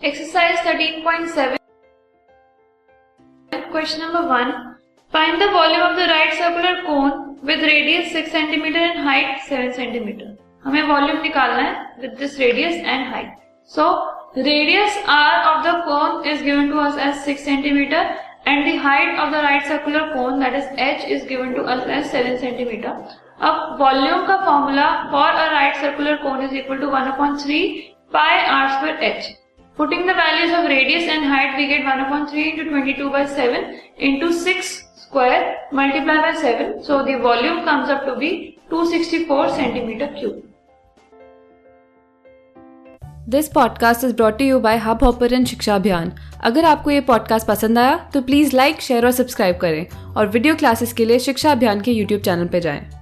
Exercise 13.7 question number one radius r of the two us as 6 and the of the right circular cone that two us as 7 centimetre अब volume का formula for a right circular cone is equal to 1 upon 3 pi r square h Putting the values of radius and height, we get 1 upon 3 into 22 by 7 into 6 square multiplied by 7. So the volume comes up to be 264 centimeter cube. This podcast is brought you by Hubhopper and Shiksha Abhiyan अगर आपको ये podcast पसंद आया तो please like share और subscribe करें और video classes के लिए शिक्षा अभियान के यूट्यूब चैनल पर जाएँ।